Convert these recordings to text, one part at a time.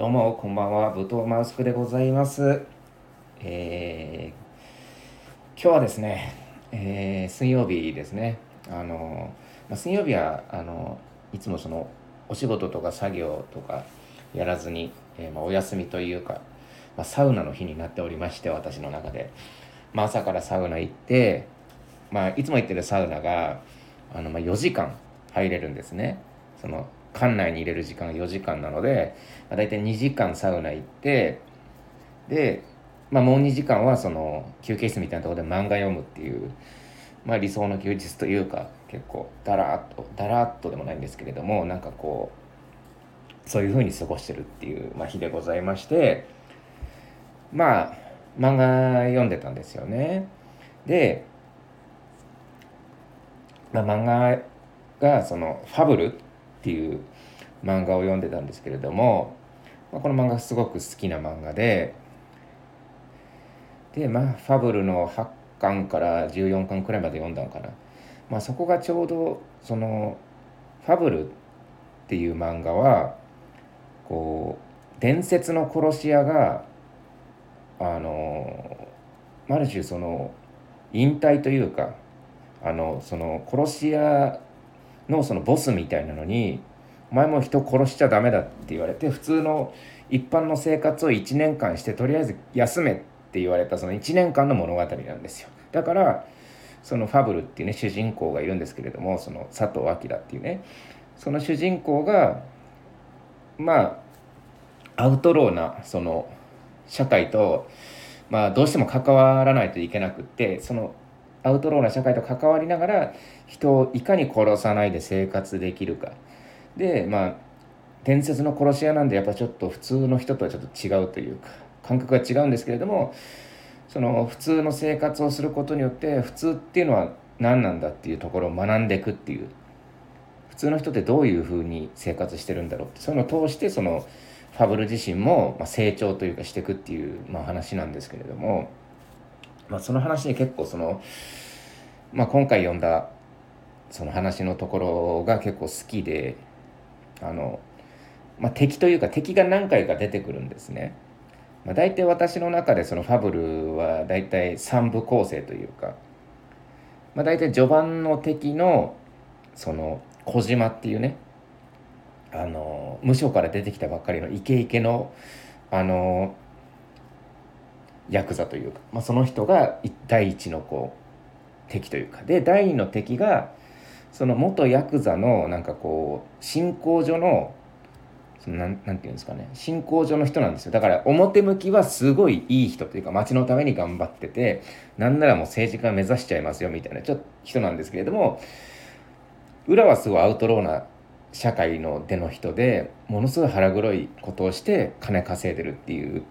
どうも、こんばんは。武藤マウスクでございます。えー今日はですね、えー水曜日ですね。あの、まあ、水曜日は、あの、いつもその、お仕事とか作業とかやらずに、えーまあ、お休みというか、まあ、サウナの日になっておりまして、私の中で。まあ、朝からサウナ行って、まあ、いつも行ってるサウナが、あの、まあ、4時間入れるんですね。その、館内に入れる時間が4時間なので、まあ、大体2時間サウナ行ってで、まあ、もう2時間はその休憩室みたいなところで漫画読むっていう、まあ、理想の休日というか結構だらっとだらっとでもないんですけれどもなんかこうそういう風に過ごしてるっていう、まあ、日でございましてまあ漫画読んでたんですよね。で、まあ、漫画がその「ファブル」っていう漫画を読んでたんですけれども、まあ、この漫画すごく好きな漫画ででまあファブルの8巻から14巻くらいまで読んだのかな、まあ、そこがちょうどそのファブルっていう漫画はこう伝説の殺し屋があのある種その引退というかあのその殺し屋のそのボスみたいなのに「お前も人殺しちゃダメだ」って言われて普通の一般の生活を1年間してとりあえず休めって言われたその1年間の物語なんですよ。だからそのファブルっていうね主人公がいるんですけれどもその佐藤明っていうねその主人公がまあアウトローなその社会とまあどうしても関わらないといけなくってそのアウトローな社会と関わりながら人をいかに殺さないで生活できるか。でまあ伝説の殺し屋なんでやっぱちょっと普通の人とはちょっと違うというか感覚が違うんですけれどもその普通の生活をすることによって普通っていうのは何なんだっていうところを学んでいくっていう。普通の人ってどういうふうに生活してるんだろうって。そういうのを通してそのファブル自身も成長というかしていくっていうまあ話なんですけれども、まあ、その話で結構その、まあ、今回読んだその話のところが結構好きであの、まあ、敵というか敵が何回か出てくるんですね。まあ、大体私の中でそのファブルは大体3部構成というか、まあ、大体序盤の敵のその小島っていうねあの無所から出てきたばっかりのイケイケのあのヤクザというか、まあ、その人が第一のこう敵というか。で第二の敵がその元ヤクザのなんかこう信仰所のそのなんなんていうんですかね。信仰所の人なんですよ。だから表向きはすごいいい人というか町のために頑張っててなんならもう政治家目指しちゃいますよみたいなちょっと人なんですけれども裏はすごいアウトローな社会の出の人でものすごい腹黒いことをして金稼いでるっていう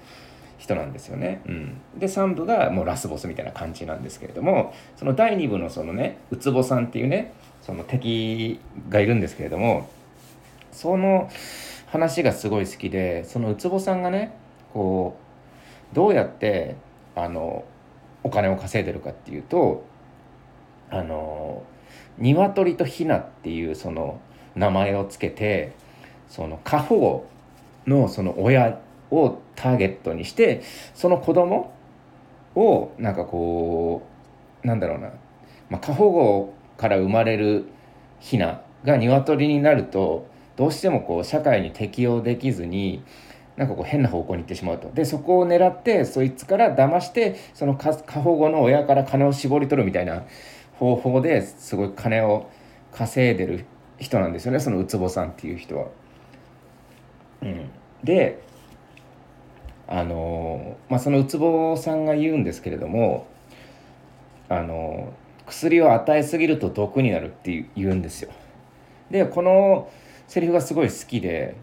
人なんですよね。うん、で3部がもうラスボスみたいな感じなんですけれどもその第2部のそのねウツボさんっていうねその敵がいるんですけれどもその話がすごい好きでそのウツボさんがねこうどうやってあのお金を稼いでるかっていうとあの鶏とヒナっていうその名前をつけてその過保護のその親をターゲットにしてその子供をなんかこうなんだろうな、まあ、過保護から生まれるヒナが鶏になるとどうしてもこう社会に適応できずになんかこう変な方向に行ってしまうと。でそこを狙ってそいつから騙してその過過保護の親から金を絞り取るみたいな方法ですごい金を稼いでる人なんですよねそのウツボさんっていう人は。うん、であのまあそのウツボさんが言うんですけれどもあの薬を与えすぎると毒になるって言うんですよ。でこのセリフがすごい好きで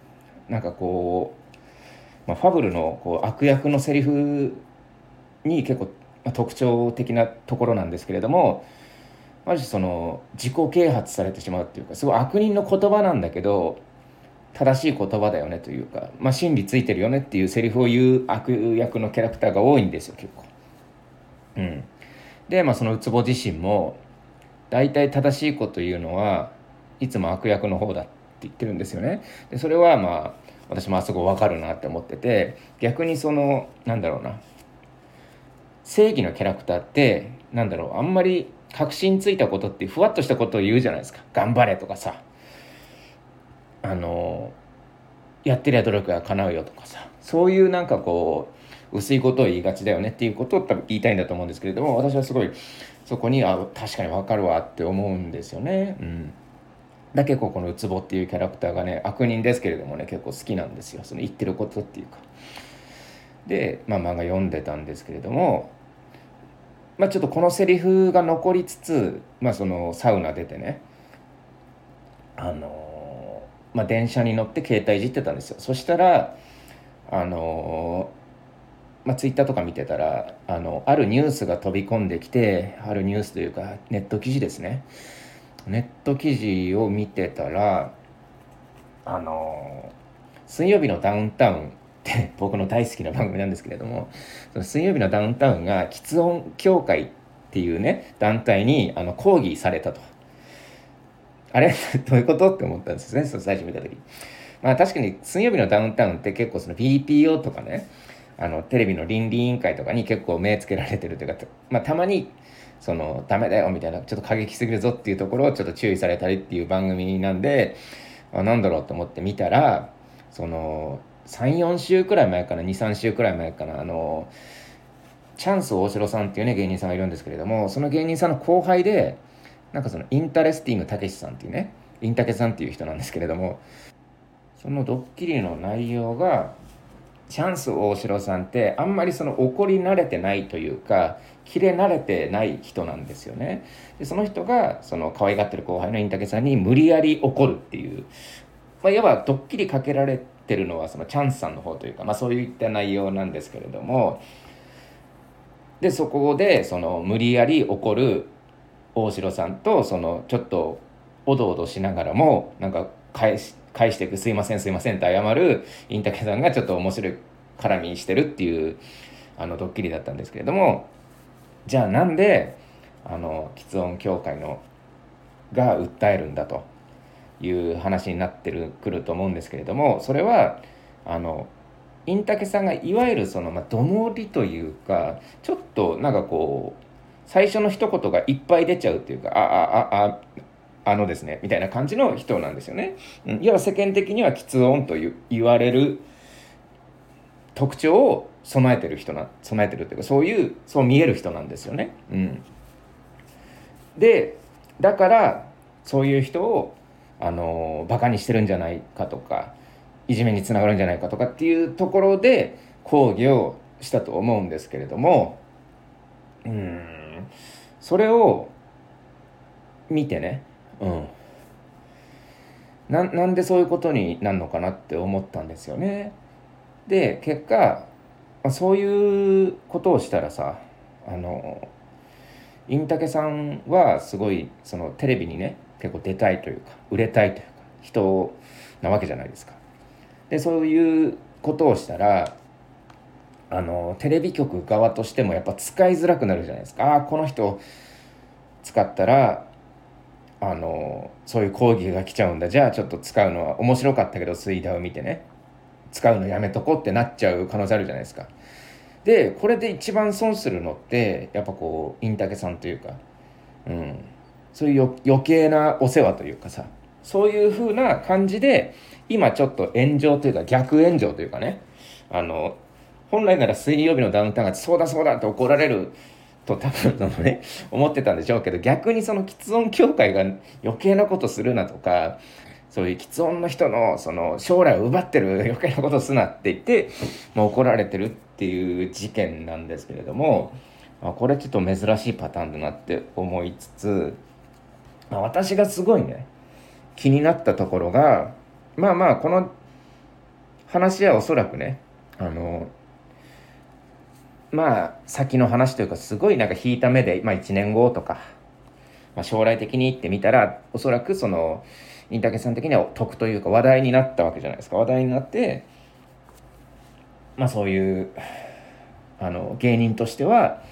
なんかこう、まあ、ファブルのこう悪役のセリフに結構、まあ、特徴的なところなんですけれどもまずその自己啓発されてしまうっていうかすごい悪人の言葉なんだけど正しい言葉だよねというか、まあ、真理ついてるよねっていうセリフを言う悪役のキャラクターが多いんですよ結構。うん、で、まあ、そのウツボ自身も大体正しいこと言うのはいつも悪役の方だって言ってるんですよね。でそれはまあ私もあそこ分かるなって思ってて逆にそのなんだろうな正義のキャラクターってなんだろうあんまり確信ついたことってふわっとしたことを言うじゃないですか頑張れとかさあのやってりゃ努力が叶うよとかさそういうなんかこう薄いことを言いがちだよねっていうことを多分言いたいんだと思うんですけれども私はすごいそこにあ確かに分かるわって思うんですよね。うんだ結構このウツボっていうキャラクターがね悪人ですけれどもね結構好きなんですよその言ってることっていうか。で、まあ、漫画読んでたんですけれども、まあ、ちょっとこのセリフが残りつつ、まあ、そのサウナ出てねあのまあ、電車に乗って携帯いじってたんですよそしたらあのまあ、ツイッターとか見てたらあのあるニュースが飛び込んできてあるニュースというかネット記事ですねネット記事を見てたらあの水曜日のダウンタウンって 僕の大好きな番組なんですけれどもその水曜日のダウンタウンが喫音協会っていうね団体にあの抗議されたと。あれ？どういうこと？って思ったんですね。その最初見た時。まあ確かに水曜日のダウンタウンって結構その BPO とかねあのテレビの倫理委員会とかに結構目つけられてるというか、まあ、たまにそのダメだよみたいなちょっと過激すぎるぞっていうところをちょっと注意されたりっていう番組なんであなんだろうと思って見たらその34週くらい前かな？23週くらい前かな？あのチャンス大城さんっていうね芸人さんがいるんですけれどもその芸人さんの後輩でなんかそのインタレスティングたけしさんっていうねインタケさんっていう人なんですけれどもそのドッキリの内容がチャンス大城さんってあんまりその怒り慣れてないというか切れ慣れてない人なんですよね。でその人がその可愛がってる後輩のインタケさんに無理やり怒るっていう、まあ、いわばドッキリかけられてるのはそのチャンスさんの方というか、まあ、そういった内容なんですけれどもでそこでその無理やり怒る大城さんとそのちょっとおどおどしながらもなんか返し返していく「すいませんすいません」って謝るインタケさんがちょっと面白い絡みにしてるっていうあのドッキリだったんですけれどもじゃあなんであの喫音協会のが訴えるんだという話になってるくると思うんですけれどもそれはあのインタケさんがいわゆるその、まあ、どもりというかちょっとなんかこう最初の一言がいっぱい出ちゃうっていうかあああああのですねみたいな感じの人なんですよね。うん、要は世間的には喫音と言われる特徴を備えてる人な備えてるっていうかそういうそう見える人なんですよね。うん、でだからそういう人をあのバカにしてるんじゃないかとかいじめにつながるんじゃないかとかっていうところで抗議をしたと思うんですけれどもうんそれを見てねうんななんでそういうことになるのかなって思ったんですよね。で結果そういうことをしたらさあのインタケさんはすごいそのテレビにね結構出たいというか売れたいというか人なわけじゃないですか。でそういうことをしたらあのテレビ局側としてもやっぱ使いづらくなるじゃないですか。ああこの人使ったらあのそういう講義が来ちゃうんだ。じゃあちょっと使うのは面白かったけど水田を見てね。使うのやめとこうってなっちゃう可能性あるじゃないですか。でこれで一番損するのってやっぱこうインタケさんというか、うん、そういう余計なお世話というかさ。そういう風な感じで今ちょっと炎上というか逆炎上というかね。あの本来なら水曜日のダウンタウンがそうだそうだって怒られると多分そのね思ってたんでしょうけど逆にその喫音協会が余計なことするなとかそういう喫音の人のその将来を奪ってる余計なことすなって言ってもう怒られてるっていう事件なんですけれどもこれちょっと珍しいパターンだなって思いつつ、あ、私がすごいね気になったところがまあまあこの話はおそらくねあのまあ先の話というかすごいなんか引いた目で、まあ、1年後とか、まあ、将来的にってみたらおそらくそのインタケさん的には得というか話題になったわけじゃないですか話題になってまあそういうあの芸人としては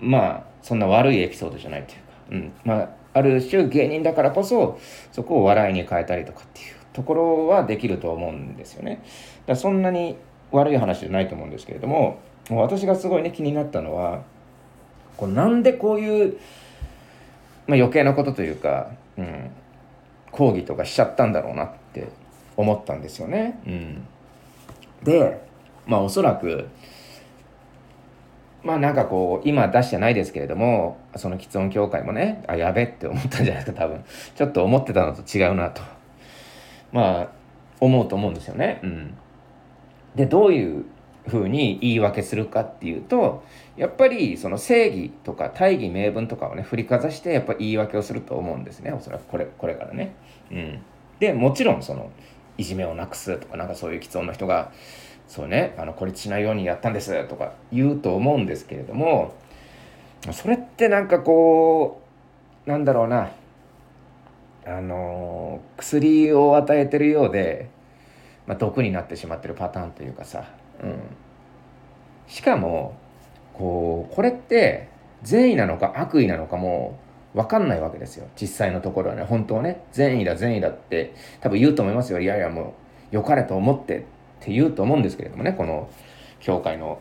まあそんな悪いエピソードじゃないというか、うんまあ、ある種芸人だからこそそこを笑いに変えたりとかっていうところはできると思うんですよね。だそんなに悪い話じゃないと思うんですけれども私がすごいね気になったのはこうなんでこういう、まあ、余計なことというか、うん、抗議とかしちゃったんだろうなって思ったんですよね。うん、でまあおそらくまあなんかこう今出してないですけれどもその喫音協会もねあやべって思ったんじゃないですか多分ちょっと思ってたのと違うなとまあ思うと思うんですよね。うん、でどういうふうに言い訳するかっていうとやっぱりその正義とか大義名分とかをね振りかざしてやっぱ言い訳をすると思うんですねおそらくこれこれからね。うん、でもちろんそのいじめをなくすとかなんかそういう喫音の人がそうねあの孤立しないようにやったんですとか言うと思うんですけれどもそれってなんかこうなんだろうなあの薬を与えてるようで、まあ、毒になってしまってるパターンというかさ、うん、しかもこうこれって善意なのか悪意なのかも分かんないわけですよ。実際のところはね。本当はね善意だ善意だって多分言うと思いますよ。いやいやもう良かれと思ってって言うと思うんですけれどもね。この教会の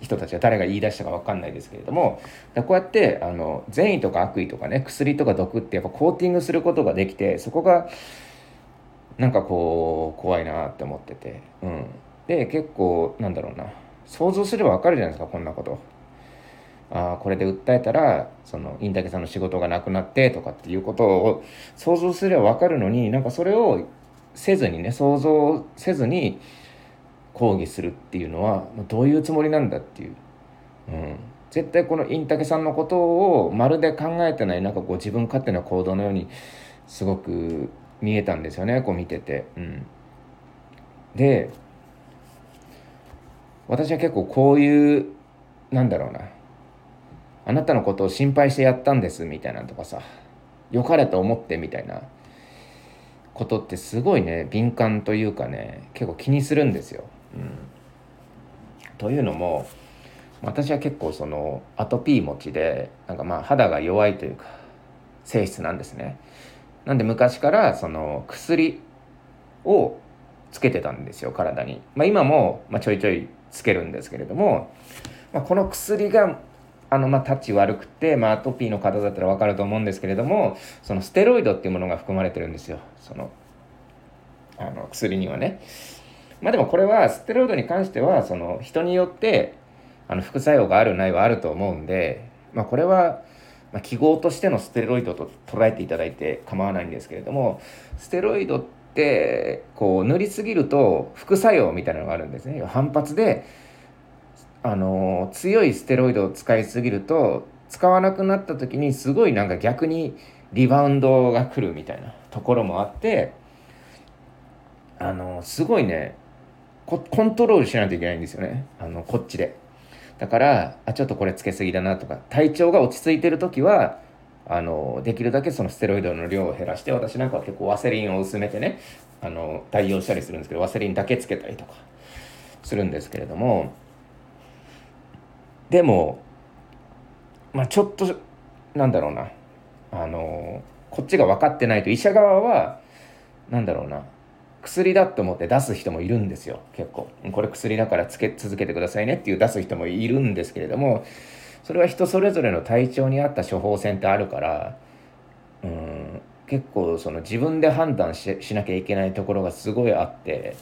人たちは誰が言い出したか分かんないですけれども。こうやってあの善意とか悪意とかね薬とか毒ってやっぱコーティングすることができてそこがなんかこう怖いなって思ってて、うん、で結構なんだろうな想像すれば分かるじゃないですかこんなこと。あこれで訴えたらそのインタケさんの仕事がなくなってとかっていうことを想像すれば分かるのになんかそれをせずにね想像せずに抗議するっていうのはどういうつもりなんだっていう、うん、絶対このインタケさんのことをまるで考えてないなんかこう自分勝手な行動のようにすごく見えたんですよねこう見てて。うん、で私は結構こういうなんだろうなあなたのことを心配してやったんですみたいなとかさ良かれと思ってみたいなことってすごいね敏感というかね結構気にするんですよ。うん、というのも私は結構そのアトピー持ちでなんかまあ肌が弱いというか性質なんですね。なんで昔からその薬をつけてたんですよ体に。まあ、今もまちょいちょいつけるんですけれども、まあ、この薬があのまあタッチ悪くて、まあ、アトピーの方だったら分かると思うんですけれどもそのステロイドっていうものが含まれてるんですよそのあの薬にはね。まあでもこれはステロイドに関してはその人によってあの副作用があるないはあると思うんで、まあ、これはま記号としてのステロイドと捉えていただいて構わないんですけれどもステロイドってこう塗りすぎると副作用みたいなのがあるんですね。反発であの強いステロイドを使いすぎると使わなくなった時にすごいなんか逆にリバウンドが来るみたいなところもあってあのすごいねコントロールしないといけないんですよね。あのこっちで。だからあちょっとこれつけすぎだなとか体調が落ち着いてる時はあのできるだけそのステロイドの量を減らして私なんかは結構ワセリンを薄めてねあの代用したりするんですけどワセリンだけつけたりとかするんですけれどもでもまあちょっとなんだろうなあのこっちが分かってないと医者側はなんだろうな薬だと思って出す人もいるんですよ結構。これ薬だからつけ続けてくださいねっていう出す人もいるんですけれどもそれは人それぞれの体調に合った処方箋ってあるからうん結構その自分で判断ししなきゃいけないところがすごいあって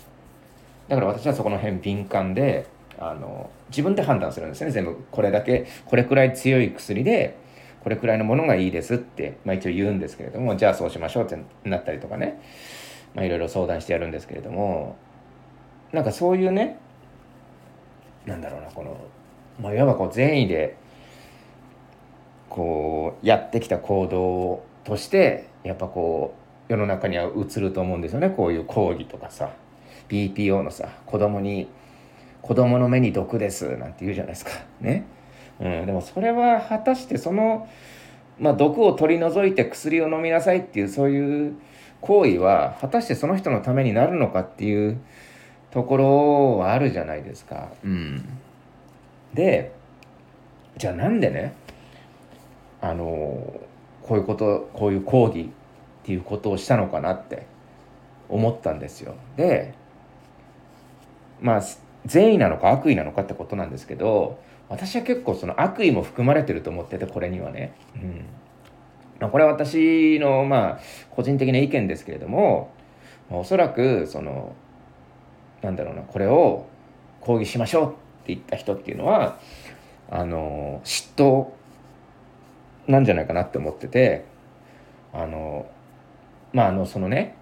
だから私はそこの辺敏感であの自分で判断するんですね。全部これだけこれくらい強い薬でこれくらいのものがいいですって、まあ、一応言うんですけれどもじゃあそうしましょうってなったりとかね。まあ、いろいろ相談してやるんですけれどもなんかそういうねなんだろうなこの、まあ、いわばこう善意でこうやってきた行動としてやっぱこう世の中には映ると思うんですよね。こういう講義とかさ。BPO のさ子供に子供の目に毒ですなんて言うじゃないですか。ね、うん、でもそれは果たしてその、まあ、毒を取り除いて薬を飲みなさいっていうそういう行為は果たしてその人のためになるのかっていうところはあるじゃないですか。うん、でじゃあなんでねあのこういうことこういう抗議っていうことをしたのかなって思ったんですよ。でまあ善意なのか悪意なのかってことなんですけど私は結構その悪意も含まれてると思っててこれにはね。うん、これは私のまあ個人的な意見ですけれどもおそらくそのなんだろうなこれを抗議しましょうって言った人っていうのはあの嫉妬なんじゃないかなって思っててあのまああのそのね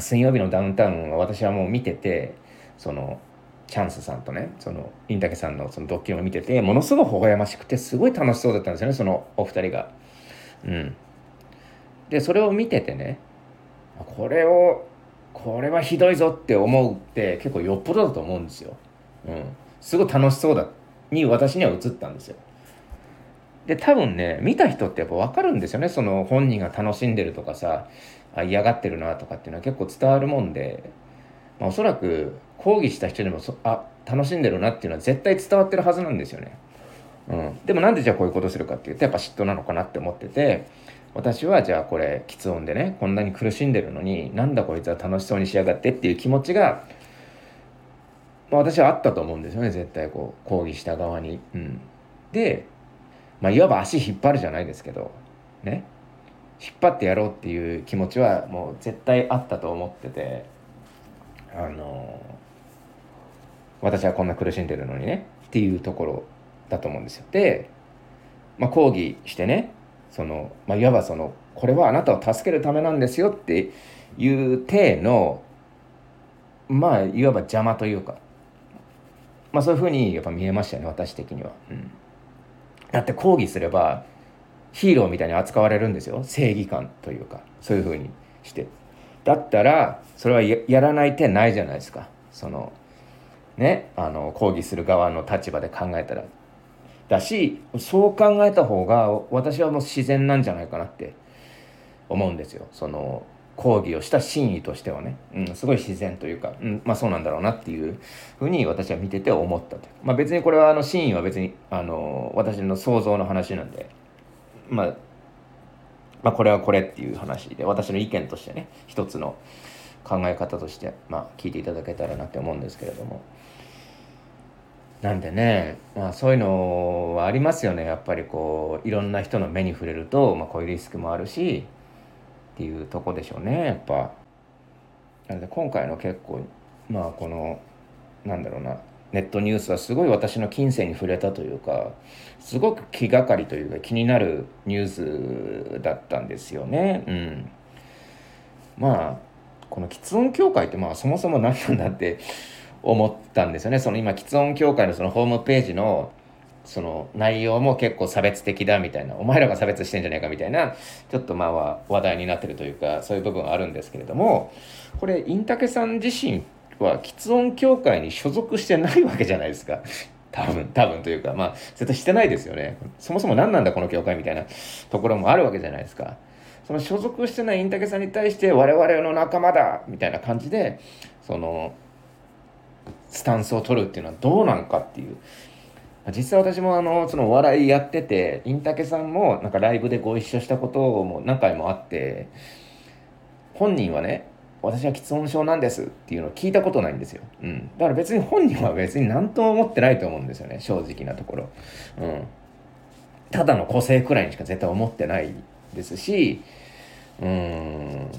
水曜日のダウンタウンは私はもう見ててそのチャンスさんとねそのインタケさんのそのドッキリを見ててものすごい微笑ましくてすごい楽しそうだったんですよねそのお二人が。うん、でそれを見ててねこれをこれはひどいぞって思うって結構よっぽどだと思うんですよ。うん、すごい楽しそうだに私には映ったんですよ。で多分ね見た人ってやっぱ分かるんですよね。その本人が楽しんでるとかさ嫌がってるなとかっていうのは結構伝わるもんで、まあ、おそらく抗議した人でもそあ楽しんでるなっていうのは絶対伝わってるはずなんですよね。うん、でもなんでじゃあこういうことするかっていうとやっぱ嫉妬なのかなって思ってて私はじゃあこれ吃音でねこんなに苦しんでるのになんだこいつは楽しそうにしやがってっていう気持ちが、まあ、私はあったと思うんですよね。絶対こう抗議した側に。うん、でまあ、いわば足引っ張るじゃないですけどね引っ張ってやろうっていう気持ちはもう絶対あったと思っててあの私はこんな苦しんでるのにねっていうところだと思うんですよ。で、まあ、抗議してねその、まあ、いわばそのこれはあなたを助けるためなんですよっていう体のまあいわば邪魔というか、まあ、そういうふうにやっぱ見えましたね私的には。うんだって抗議すればヒーローみたいに扱われるんですよ。正義感というかそういうふうにして。だったらそれはやらない手ないじゃないですか。そのねあの抗議する側の立場で考えたら。だしそう考えた方が私はもう自然なんじゃないかなって思うんですよ。その抗議をした真意としてはね、うん、すごい自然というか、うん、まあそうなんだろうなっていうふうに私は見てて思ったと。まあ別にこれはあの真意は別にあの私の想像の話なんで、まあ、まあこれはこれっていう話で私の意見としてね一つの考え方としてまあ聞いていただけたらなって思うんですけれども。なんでね、まあ、そういうのはありますよねやっぱりこういろんな人の目に触れると、まあ、こういうリスクもあるしっていうとこでしょうねやっぱ。なので今回の結構まあこのなんだろうなネットニュースはすごい私の金銭に触れたというかすごく気がかりというか気になるニュースだったんですよね。うん、まあこの喫音協会ってまあそもそも何なんだって思ったんですよね。その今喫音協会のそのホームページのその内容も結構差別的だみたいなお前らが差別してんじゃないかみたいなちょっとまあ話題になってるというかそういう部分はあるんですけれどもこれインタケさん自身は喫音協会に所属してないわけじゃないですか。多分、多分というか、まあ、絶対してないですよね。そもそも何なんだこの協会みたいなところもあるわけじゃないですか。その所属してないインタケさんに対して我々の仲間だみたいな感じで、その、スタンスを取るっていうのはどうなんかっていう実際私もあのそのお笑いやっててインタケさんもなんかライブでご一緒したことも何回もあって本人はね私は喫音症なんですっていうのを聞いたことないんですよ、うん、だから別に本人は別に何とも思ってないと思うんですよね正直なところ、うん、ただの個性くらいにしか絶対思ってないですしうん。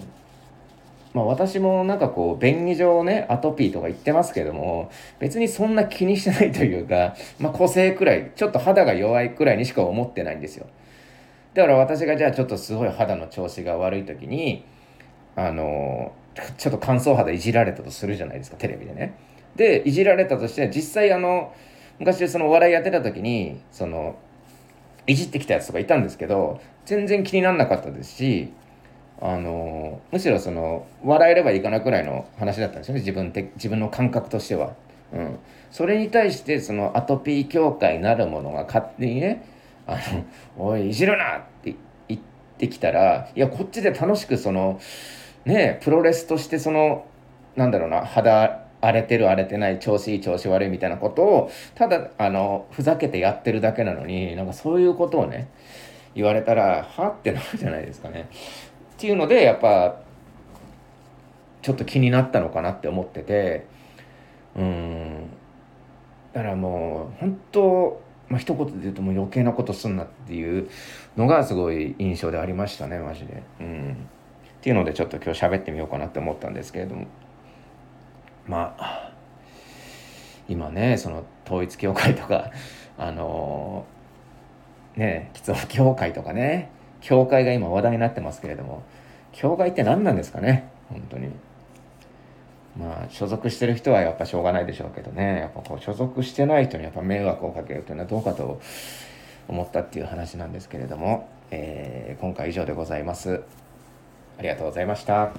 まあ、私もなんかこう便宜上ねアトピーとか言ってますけども別にそんな気にしてないというか、まあ、個性くらいちょっと肌が弱いくらいにしか思ってないんですよ。だから私がじゃあちょっとすごい肌の調子が悪い時にあのちょっと乾燥肌いじられたとするじゃないですかテレビでね。でいじられたとして実際あの昔そのお笑いやってた時にそのいじってきたやつとかいたんですけど全然気にならなかったですしあのむしろその笑えればいいかなくらいの話だったんですよね自分て自分の感覚としては。うん、それに対してそのアトピー協会なるものが勝手にね「あのおいいじるな!」って言ってきたらいやこっちで楽しくそのねプロレスとしてそのなんだろうな肌荒れてる荒れてない調子いい調子悪いみたいなことをただあのふざけてやってるだけなのになんかそういうことをね言われたらはってなるじゃないですかね。っていうのでやっぱちょっと気になったのかなって思っててうん。だからもう本当まあ一言で言うともう余計なことすんなっていうのがすごい印象でありましたねマジで。うん。っていうのでちょっと今日喋ってみようかなって思ったんですけれども。まあ今ねその統一教会とかあのー、ね基礎教会とかね教会が今話題になってますけれども教会って何なんですかね？本当に。まあ所属してる人はやっぱしょうがないでしょうけどね。やっぱこう所属してない人にやっぱ迷惑をかけるというのはどうかと思ったっていう話なんですけれども、えー、今回以上でございます。ありがとうございました。